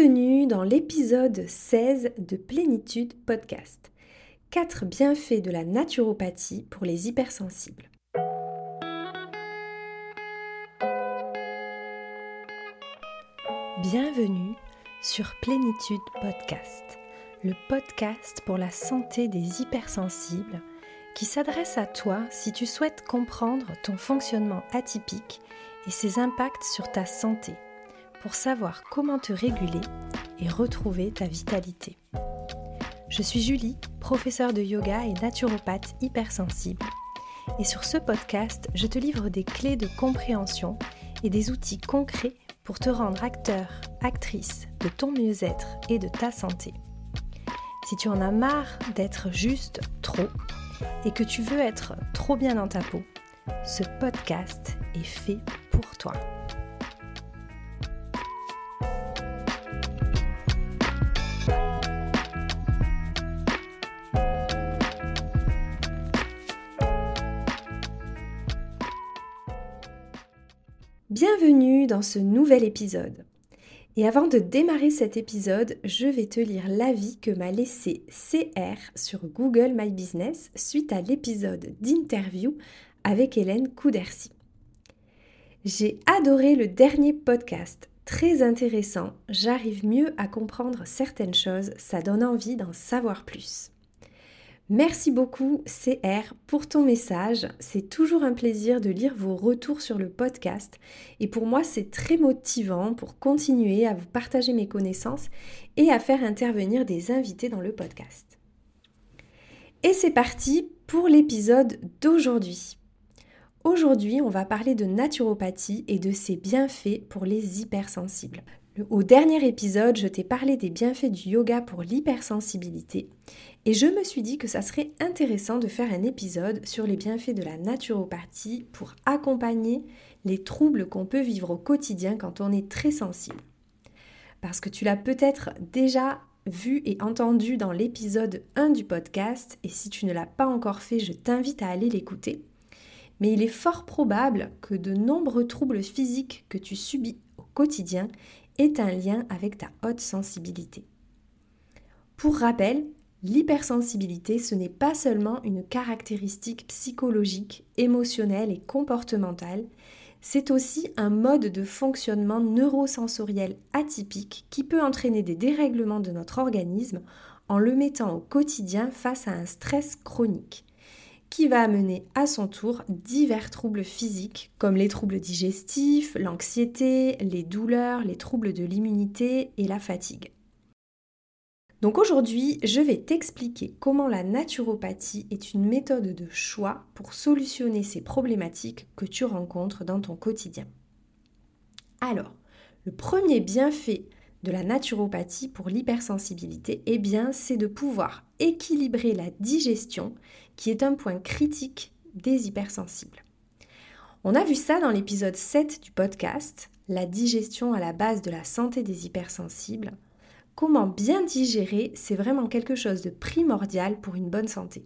Bienvenue dans l'épisode 16 de Plénitude Podcast. 4 bienfaits de la naturopathie pour les hypersensibles. Bienvenue sur Plénitude Podcast, le podcast pour la santé des hypersensibles qui s'adresse à toi si tu souhaites comprendre ton fonctionnement atypique et ses impacts sur ta santé pour savoir comment te réguler et retrouver ta vitalité. Je suis Julie, professeure de yoga et naturopathe hypersensible. Et sur ce podcast, je te livre des clés de compréhension et des outils concrets pour te rendre acteur, actrice de ton mieux-être et de ta santé. Si tu en as marre d'être juste trop et que tu veux être trop bien dans ta peau, ce podcast est fait pour toi. Ce nouvel épisode. Et avant de démarrer cet épisode, je vais te lire l'avis que m'a laissé CR sur Google My Business suite à l'épisode d'interview avec Hélène Coudercy. J'ai adoré le dernier podcast, très intéressant, j'arrive mieux à comprendre certaines choses, ça donne envie d'en savoir plus. Merci beaucoup CR pour ton message. C'est toujours un plaisir de lire vos retours sur le podcast et pour moi c'est très motivant pour continuer à vous partager mes connaissances et à faire intervenir des invités dans le podcast. Et c'est parti pour l'épisode d'aujourd'hui. Aujourd'hui, on va parler de naturopathie et de ses bienfaits pour les hypersensibles. Au dernier épisode, je t'ai parlé des bienfaits du yoga pour l'hypersensibilité et je me suis dit que ça serait intéressant de faire un épisode sur les bienfaits de la naturopathie pour accompagner les troubles qu'on peut vivre au quotidien quand on est très sensible. Parce que tu l'as peut-être déjà vu et entendu dans l'épisode 1 du podcast et si tu ne l'as pas encore fait, je t'invite à aller l'écouter. Mais il est fort probable que de nombreux troubles physiques que tu subis au quotidien aient un lien avec ta haute sensibilité. Pour rappel, L'hypersensibilité, ce n'est pas seulement une caractéristique psychologique, émotionnelle et comportementale, c'est aussi un mode de fonctionnement neurosensoriel atypique qui peut entraîner des dérèglements de notre organisme en le mettant au quotidien face à un stress chronique, qui va amener à son tour divers troubles physiques comme les troubles digestifs, l'anxiété, les douleurs, les troubles de l'immunité et la fatigue. Donc aujourd'hui, je vais t'expliquer comment la naturopathie est une méthode de choix pour solutionner ces problématiques que tu rencontres dans ton quotidien. Alors, le premier bienfait de la naturopathie pour l'hypersensibilité, eh bien, c'est de pouvoir équilibrer la digestion, qui est un point critique des hypersensibles. On a vu ça dans l'épisode 7 du podcast, la digestion à la base de la santé des hypersensibles comment bien digérer, c'est vraiment quelque chose de primordial pour une bonne santé.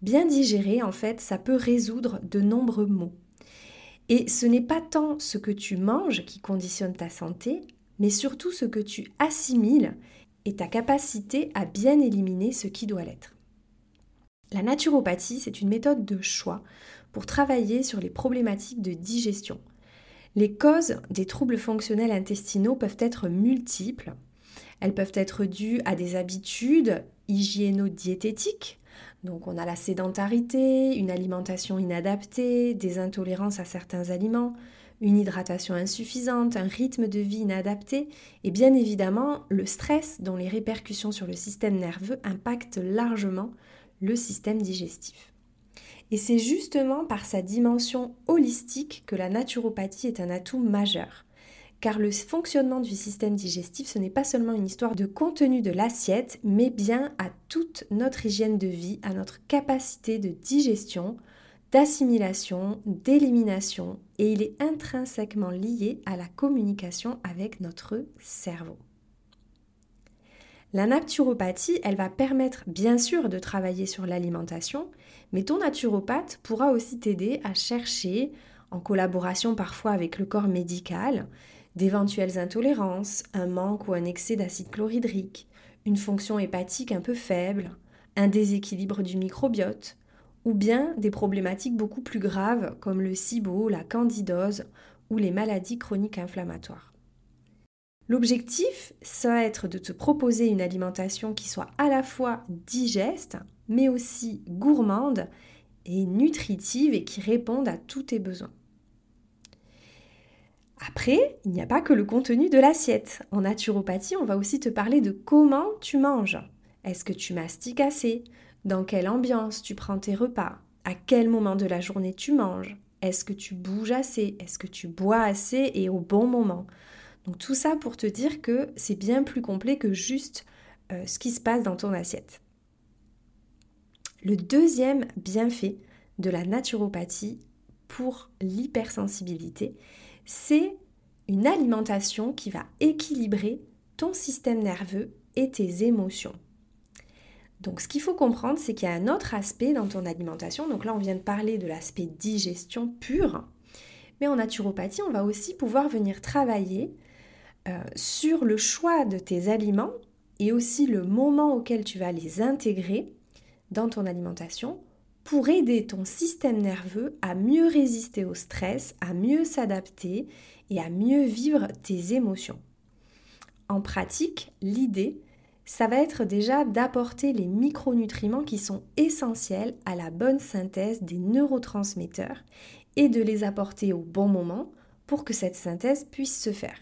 Bien digérer, en fait, ça peut résoudre de nombreux maux. Et ce n'est pas tant ce que tu manges qui conditionne ta santé, mais surtout ce que tu assimiles et ta capacité à bien éliminer ce qui doit l'être. La naturopathie, c'est une méthode de choix pour travailler sur les problématiques de digestion. Les causes des troubles fonctionnels intestinaux peuvent être multiples elles peuvent être dues à des habitudes hygiéno-diététiques. Donc on a la sédentarité, une alimentation inadaptée, des intolérances à certains aliments, une hydratation insuffisante, un rythme de vie inadapté et bien évidemment le stress dont les répercussions sur le système nerveux impactent largement le système digestif. Et c'est justement par sa dimension holistique que la naturopathie est un atout majeur car le fonctionnement du système digestif, ce n'est pas seulement une histoire de contenu de l'assiette, mais bien à toute notre hygiène de vie, à notre capacité de digestion, d'assimilation, d'élimination, et il est intrinsèquement lié à la communication avec notre cerveau. La naturopathie, elle va permettre bien sûr de travailler sur l'alimentation, mais ton naturopathe pourra aussi t'aider à chercher, en collaboration parfois avec le corps médical, d'éventuelles intolérances, un manque ou un excès d'acide chlorhydrique, une fonction hépatique un peu faible, un déséquilibre du microbiote, ou bien des problématiques beaucoup plus graves comme le SIBO, la candidose ou les maladies chroniques inflammatoires. L'objectif, ça va être de te proposer une alimentation qui soit à la fois digeste, mais aussi gourmande et nutritive et qui réponde à tous tes besoins. Après, il n'y a pas que le contenu de l'assiette. En naturopathie, on va aussi te parler de comment tu manges. Est-ce que tu mastiques assez? Dans quelle ambiance tu prends tes repas? À quel moment de la journée tu manges? Est-ce que tu bouges assez? Est-ce que tu bois assez? Et au bon moment? Donc tout ça pour te dire que c'est bien plus complet que juste euh, ce qui se passe dans ton assiette. Le deuxième bienfait de la naturopathie pour l'hypersensibilité, c'est une alimentation qui va équilibrer ton système nerveux et tes émotions. Donc ce qu'il faut comprendre, c'est qu'il y a un autre aspect dans ton alimentation. Donc là, on vient de parler de l'aspect digestion pure. Mais en naturopathie, on va aussi pouvoir venir travailler euh, sur le choix de tes aliments et aussi le moment auquel tu vas les intégrer dans ton alimentation pour aider ton système nerveux à mieux résister au stress, à mieux s'adapter et à mieux vivre tes émotions. En pratique, l'idée, ça va être déjà d'apporter les micronutriments qui sont essentiels à la bonne synthèse des neurotransmetteurs et de les apporter au bon moment pour que cette synthèse puisse se faire.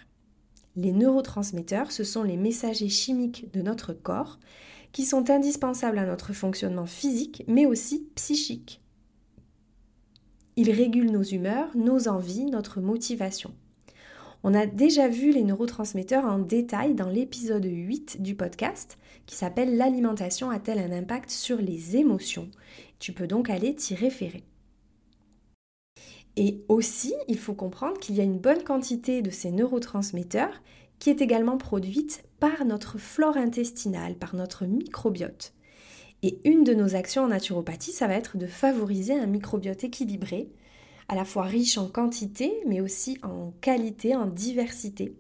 Les neurotransmetteurs, ce sont les messagers chimiques de notre corps qui sont indispensables à notre fonctionnement physique, mais aussi psychique. Ils régulent nos humeurs, nos envies, notre motivation. On a déjà vu les neurotransmetteurs en détail dans l'épisode 8 du podcast qui s'appelle L'alimentation a-t-elle un impact sur les émotions? Tu peux donc aller t'y référer. Et aussi, il faut comprendre qu'il y a une bonne quantité de ces neurotransmetteurs qui est également produite par notre flore intestinale, par notre microbiote. Et une de nos actions en naturopathie, ça va être de favoriser un microbiote équilibré, à la fois riche en quantité, mais aussi en qualité, en diversité.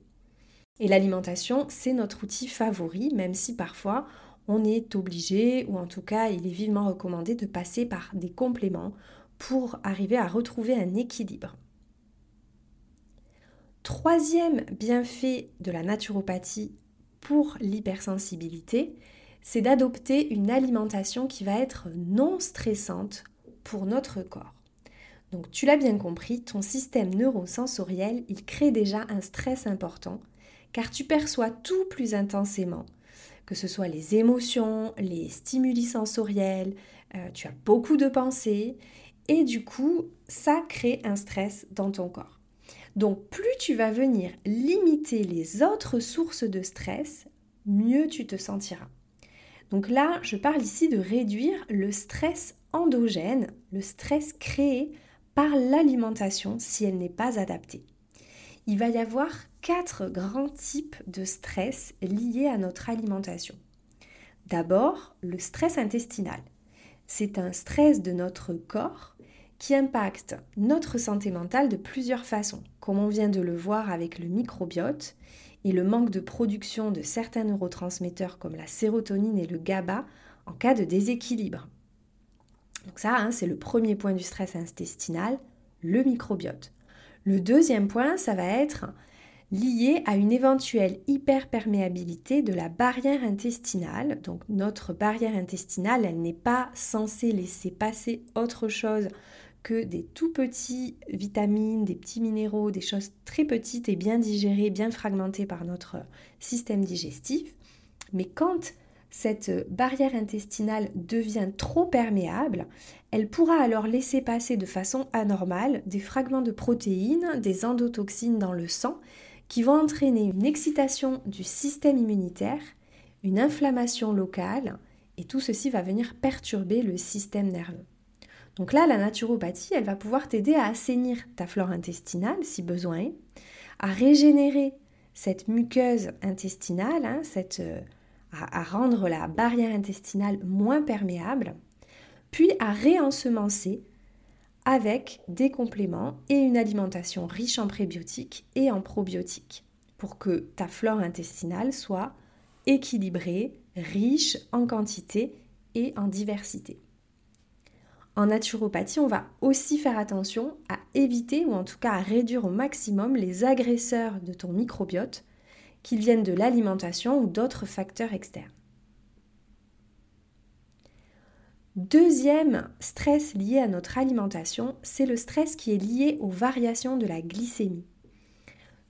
Et l'alimentation, c'est notre outil favori, même si parfois on est obligé, ou en tout cas il est vivement recommandé de passer par des compléments pour arriver à retrouver un équilibre. Troisième bienfait de la naturopathie pour l'hypersensibilité, c'est d'adopter une alimentation qui va être non stressante pour notre corps. Donc tu l'as bien compris, ton système neurosensoriel, il crée déjà un stress important car tu perçois tout plus intensément, que ce soit les émotions, les stimuli sensoriels, euh, tu as beaucoup de pensées et du coup ça crée un stress dans ton corps. Donc plus tu vas venir limiter les autres sources de stress, mieux tu te sentiras. Donc là, je parle ici de réduire le stress endogène, le stress créé par l'alimentation si elle n'est pas adaptée. Il va y avoir quatre grands types de stress liés à notre alimentation. D'abord, le stress intestinal. C'est un stress de notre corps qui impacte notre santé mentale de plusieurs façons, comme on vient de le voir avec le microbiote et le manque de production de certains neurotransmetteurs comme la sérotonine et le GABA en cas de déséquilibre. Donc ça, hein, c'est le premier point du stress intestinal, le microbiote. Le deuxième point, ça va être lié à une éventuelle hyperperméabilité de la barrière intestinale. Donc notre barrière intestinale, elle n'est pas censée laisser passer autre chose que des tout petits vitamines, des petits minéraux, des choses très petites et bien digérées, bien fragmentées par notre système digestif. Mais quand cette barrière intestinale devient trop perméable, elle pourra alors laisser passer de façon anormale des fragments de protéines, des endotoxines dans le sang, qui vont entraîner une excitation du système immunitaire, une inflammation locale, et tout ceci va venir perturber le système nerveux. Donc là, la naturopathie, elle va pouvoir t'aider à assainir ta flore intestinale si besoin à régénérer cette muqueuse intestinale, hein, à, rendre la barrière intestinale moins perméable, puis à réensemencer avec des compléments et une alimentation riche en prébiotiques et en probiotiques. pour que ta flore intestinale soit équilibrée, riche en quantité et en diversité. En naturopathie, on va aussi faire attention à éviter ou en tout cas à réduire au maximum les agresseurs de ton microbiote, qu'ils viennent de l'alimentation ou d'autres facteurs externes. Deuxième stress lié à notre alimentation, c'est le stress qui est lié aux variations de la glycémie.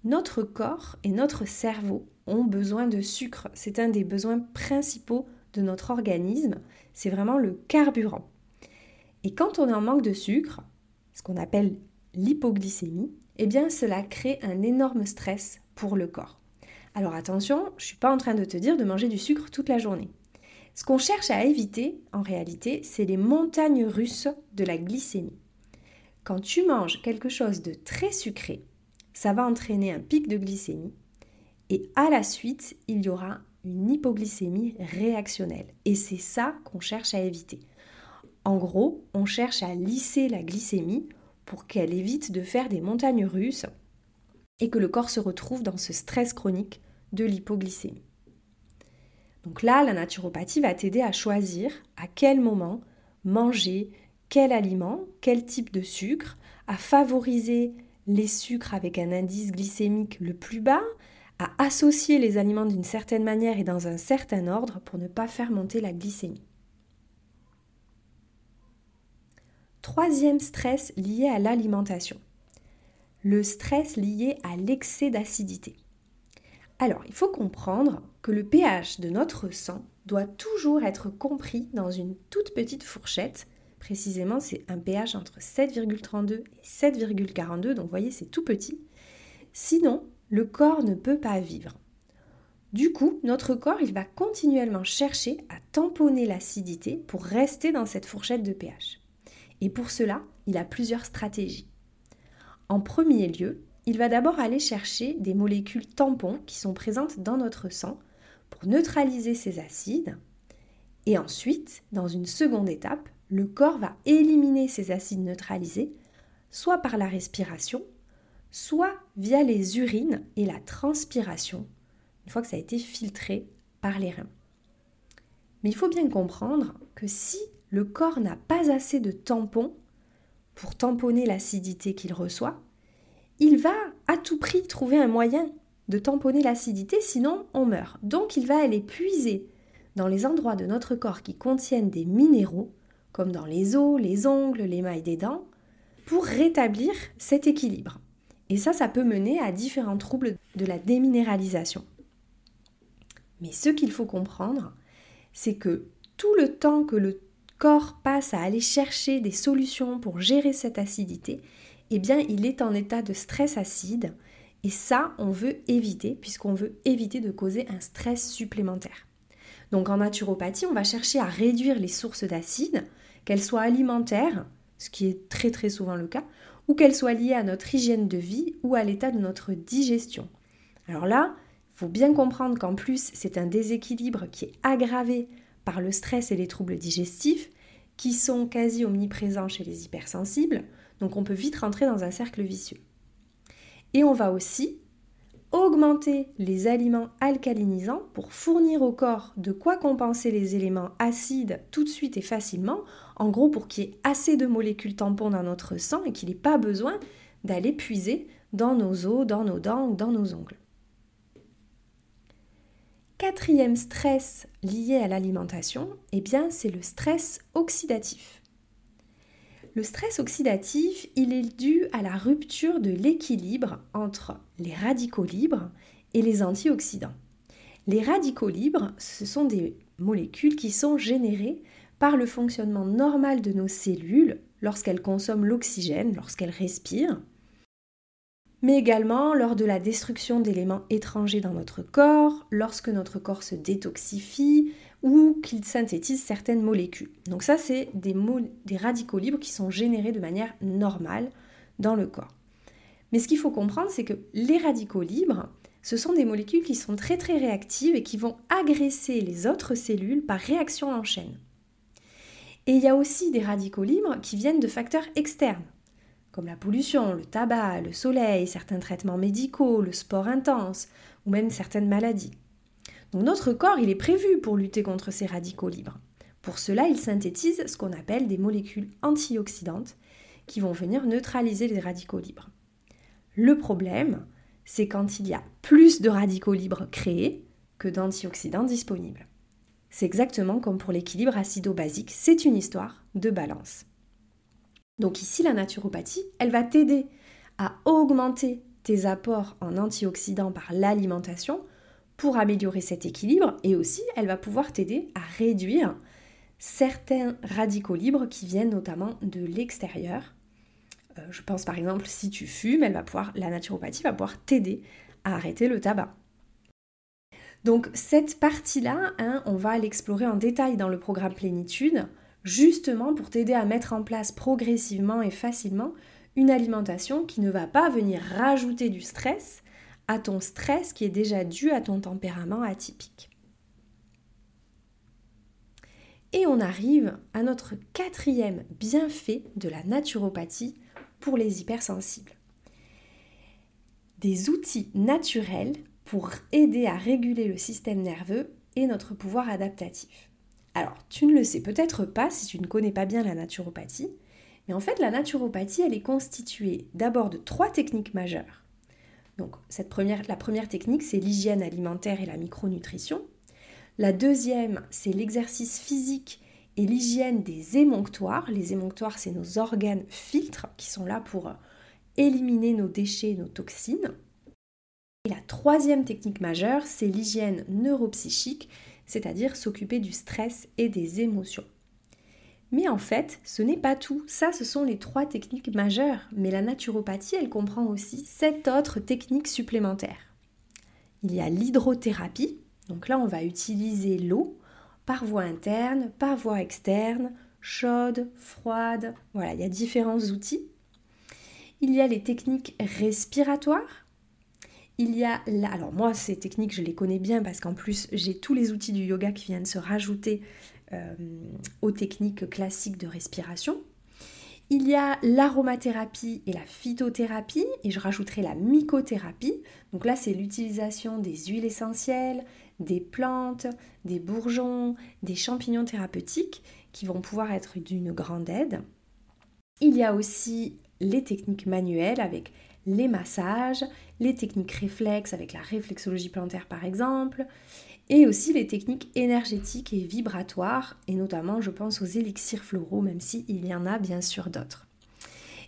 Notre corps et notre cerveau ont besoin de sucre. C'est un des besoins principaux de notre organisme. C'est vraiment le carburant. Et quand on est en manque de sucre, ce qu'on appelle l'hypoglycémie, eh bien cela crée un énorme stress pour le corps. Alors attention, je ne suis pas en train de te dire de manger du sucre toute la journée. Ce qu'on cherche à éviter, en réalité, c'est les montagnes russes de la glycémie. Quand tu manges quelque chose de très sucré, ça va entraîner un pic de glycémie et à la suite, il y aura une hypoglycémie réactionnelle. Et c'est ça qu'on cherche à éviter. En gros, on cherche à lisser la glycémie pour qu'elle évite de faire des montagnes russes et que le corps se retrouve dans ce stress chronique de l'hypoglycémie. Donc là, la naturopathie va t'aider à choisir à quel moment manger quel aliment, quel type de sucre, à favoriser les sucres avec un indice glycémique le plus bas, à associer les aliments d'une certaine manière et dans un certain ordre pour ne pas faire monter la glycémie. Troisième stress lié à l'alimentation. Le stress lié à l'excès d'acidité. Alors, il faut comprendre que le pH de notre sang doit toujours être compris dans une toute petite fourchette. Précisément, c'est un pH entre 7,32 et 7,42, donc vous voyez, c'est tout petit. Sinon, le corps ne peut pas vivre. Du coup, notre corps, il va continuellement chercher à tamponner l'acidité pour rester dans cette fourchette de pH. Et pour cela, il a plusieurs stratégies. En premier lieu, il va d'abord aller chercher des molécules tampons qui sont présentes dans notre sang pour neutraliser ces acides. Et ensuite, dans une seconde étape, le corps va éliminer ces acides neutralisés, soit par la respiration, soit via les urines et la transpiration, une fois que ça a été filtré par les reins. Mais il faut bien comprendre que si le corps n'a pas assez de tampons pour tamponner l'acidité qu'il reçoit, il va à tout prix trouver un moyen de tamponner l'acidité, sinon on meurt. Donc il va aller puiser dans les endroits de notre corps qui contiennent des minéraux, comme dans les os, les ongles, les mailles des dents, pour rétablir cet équilibre. Et ça, ça peut mener à différents troubles de la déminéralisation. Mais ce qu'il faut comprendre, c'est que tout le temps que le corps passe à aller chercher des solutions pour gérer cette acidité, eh bien, il est en état de stress acide. Et ça, on veut éviter, puisqu'on veut éviter de causer un stress supplémentaire. Donc en naturopathie, on va chercher à réduire les sources d'acide, qu'elles soient alimentaires, ce qui est très très souvent le cas, ou qu'elles soient liées à notre hygiène de vie ou à l'état de notre digestion. Alors là, il faut bien comprendre qu'en plus, c'est un déséquilibre qui est aggravé par le stress et les troubles digestifs, qui sont quasi omniprésents chez les hypersensibles, donc on peut vite rentrer dans un cercle vicieux. Et on va aussi augmenter les aliments alcalinisants pour fournir au corps de quoi compenser les éléments acides tout de suite et facilement, en gros pour qu'il y ait assez de molécules tampons dans notre sang et qu'il n'ait pas besoin d'aller puiser dans nos os, dans nos dents dans nos ongles. Quatrième stress lié à l'alimentation, eh bien c'est le stress oxydatif. Le stress oxydatif, il est dû à la rupture de l'équilibre entre les radicaux libres et les antioxydants. Les radicaux libres, ce sont des molécules qui sont générées par le fonctionnement normal de nos cellules lorsqu'elles consomment l'oxygène, lorsqu'elles respirent, mais également lors de la destruction d'éléments étrangers dans notre corps, lorsque notre corps se détoxifie ou qu'il synthétise certaines molécules. Donc ça, c'est des, radicaux libres qui sont générés de manière normale dans le corps. Mais ce qu'il faut comprendre, c'est que les radicaux libres, ce sont des molécules qui sont très très réactives et qui vont agresser les autres cellules par réaction en chaîne. Et il y a aussi des radicaux libres qui viennent de facteurs externes, comme la pollution, le tabac, le soleil, certains traitements médicaux, le sport intense ou même certaines maladies. Donc notre corps, il est prévu pour lutter contre ces radicaux libres. Pour cela, il synthétise ce qu'on appelle des molécules antioxydantes qui vont venir neutraliser les radicaux libres. Le problème, c'est quand il y a plus de radicaux libres créés que d'antioxydants disponibles. C'est exactement comme pour l'équilibre acido-basique, c'est une histoire de balance. Donc ici, la naturopathie, elle va t'aider à augmenter tes apports en antioxydants par l'alimentation pour améliorer cet équilibre et aussi elle va pouvoir t'aider à réduire certains radicaux libres qui viennent notamment de l'extérieur. Euh, je pense par exemple si tu fumes, elle va pouvoir, la naturopathie va pouvoir t'aider à arrêter le tabac. Donc cette partie-là, hein, on va l'explorer en détail dans le programme Plénitude, justement pour t'aider à mettre en place progressivement et facilement une alimentation qui ne va pas venir rajouter du stress à ton stress qui est déjà dû à ton tempérament atypique. Et on arrive à notre quatrième bienfait de la naturopathie pour les hypersensibles. Des outils naturels pour aider à réguler le système nerveux et notre pouvoir adaptatif. Alors, tu ne le sais peut-être pas si tu ne connais pas bien la naturopathie, mais en fait, la naturopathie, elle est constituée d'abord de trois techniques majeures. Donc, la première technique, c'est l'hygiène alimentaire et la micronutrition. La deuxième, c'est l'exercice physique et l'hygiène des émonctoires. Les émonctoires, c'est nos organes filtres qui sont là pour éliminer nos déchets, nos toxines. Et la troisième technique majeure, c'est l'hygiène neuropsychique, c'est-à-dire s'occuper du stress et des émotions. Mais en fait, ce n'est pas tout. Ça, ce sont les trois techniques majeures. Mais la naturopathie, elle comprend aussi sept autres techniques supplémentaires. Il y a l'hydrothérapie, donc là, on va utiliser l'eau par voie interne, par voie externe, chaude, froide. Voilà, il y a différents outils. Il y a les techniques respiratoires. Il y a là, alors moi ces techniques je les connais bien parce qu'en plus j'ai tous les outils du yoga qui viennent se rajouter euh, aux techniques classiques de respiration. Il y a l'aromathérapie et la phytothérapie, et je rajouterai la mycothérapie. Donc là, c'est l'utilisation des huiles essentielles, des plantes, des bourgeons, des champignons thérapeutiques qui vont pouvoir être d'une grande aide. Il y a aussi les techniques manuelles avec les massages, les techniques réflexes avec la réflexologie plantaire par exemple, et aussi les techniques énergétiques et vibratoires, et notamment je pense aux élixirs floraux, même s'il y en a bien sûr d'autres.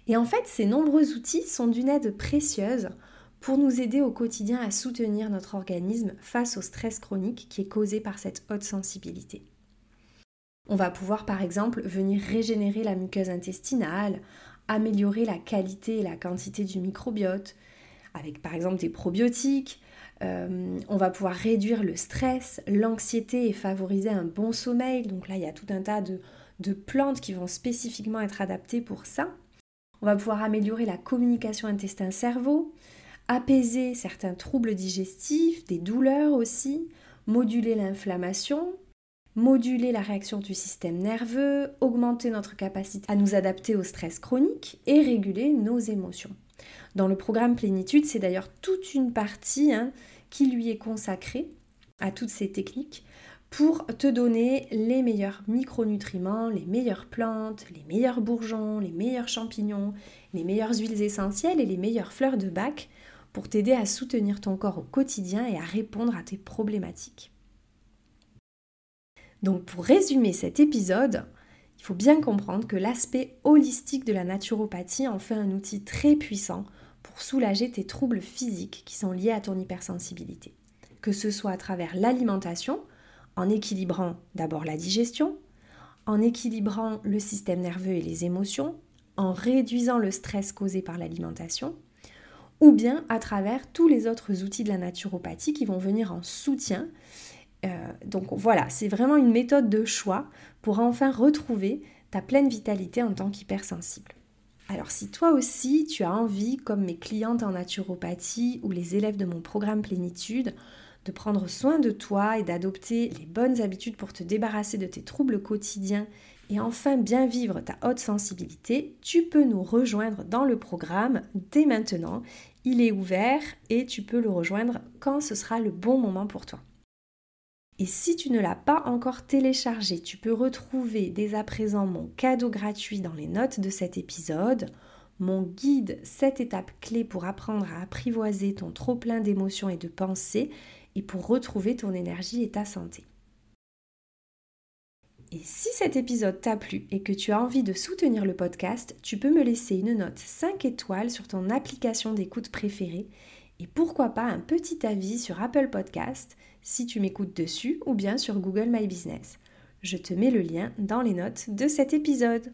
Et en fait, ces nombreux outils sont d'une aide précieuse pour nous aider au quotidien à soutenir notre organisme face au stress chronique qui est causé par cette haute sensibilité. On va pouvoir par exemple venir régénérer la muqueuse intestinale, améliorer la qualité et la quantité du microbiote, avec par exemple des probiotiques, euh, on va pouvoir réduire le stress, l'anxiété et favoriser un bon sommeil. Donc là, il y a tout un tas de, de plantes qui vont spécifiquement être adaptées pour ça. On va pouvoir améliorer la communication intestin-cerveau, apaiser certains troubles digestifs, des douleurs aussi, moduler l'inflammation, moduler la réaction du système nerveux, augmenter notre capacité à nous adapter au stress chronique et réguler nos émotions. Dans le programme Plénitude, c'est d'ailleurs toute une partie hein, qui lui est consacrée à toutes ces techniques pour te donner les meilleurs micronutriments, les meilleures plantes, les meilleurs bourgeons, les meilleurs champignons, les meilleures huiles essentielles et les meilleures fleurs de bac pour t'aider à soutenir ton corps au quotidien et à répondre à tes problématiques. Donc pour résumer cet épisode, il faut bien comprendre que l'aspect holistique de la naturopathie en fait un outil très puissant pour soulager tes troubles physiques qui sont liés à ton hypersensibilité. Que ce soit à travers l'alimentation, en équilibrant d'abord la digestion, en équilibrant le système nerveux et les émotions, en réduisant le stress causé par l'alimentation, ou bien à travers tous les autres outils de la naturopathie qui vont venir en soutien. Euh, donc voilà, c'est vraiment une méthode de choix pour enfin retrouver ta pleine vitalité en tant qu'hypersensible. Alors si toi aussi tu as envie, comme mes clientes en naturopathie ou les élèves de mon programme Plénitude, de prendre soin de toi et d'adopter les bonnes habitudes pour te débarrasser de tes troubles quotidiens et enfin bien vivre ta haute sensibilité, tu peux nous rejoindre dans le programme dès maintenant. Il est ouvert et tu peux le rejoindre quand ce sera le bon moment pour toi. Et si tu ne l'as pas encore téléchargé, tu peux retrouver dès à présent mon cadeau gratuit dans les notes de cet épisode, mon guide 7 étapes clés pour apprendre à apprivoiser ton trop plein d'émotions et de pensées et pour retrouver ton énergie et ta santé. Et si cet épisode t'a plu et que tu as envie de soutenir le podcast, tu peux me laisser une note 5 étoiles sur ton application d'écoute préférée et pourquoi pas un petit avis sur Apple Podcast si tu m'écoutes dessus ou bien sur Google My Business. Je te mets le lien dans les notes de cet épisode.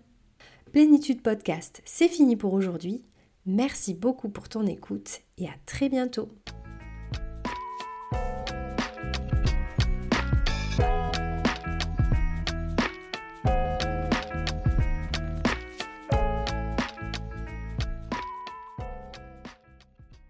Plénitude Podcast, c'est fini pour aujourd'hui. Merci beaucoup pour ton écoute et à très bientôt.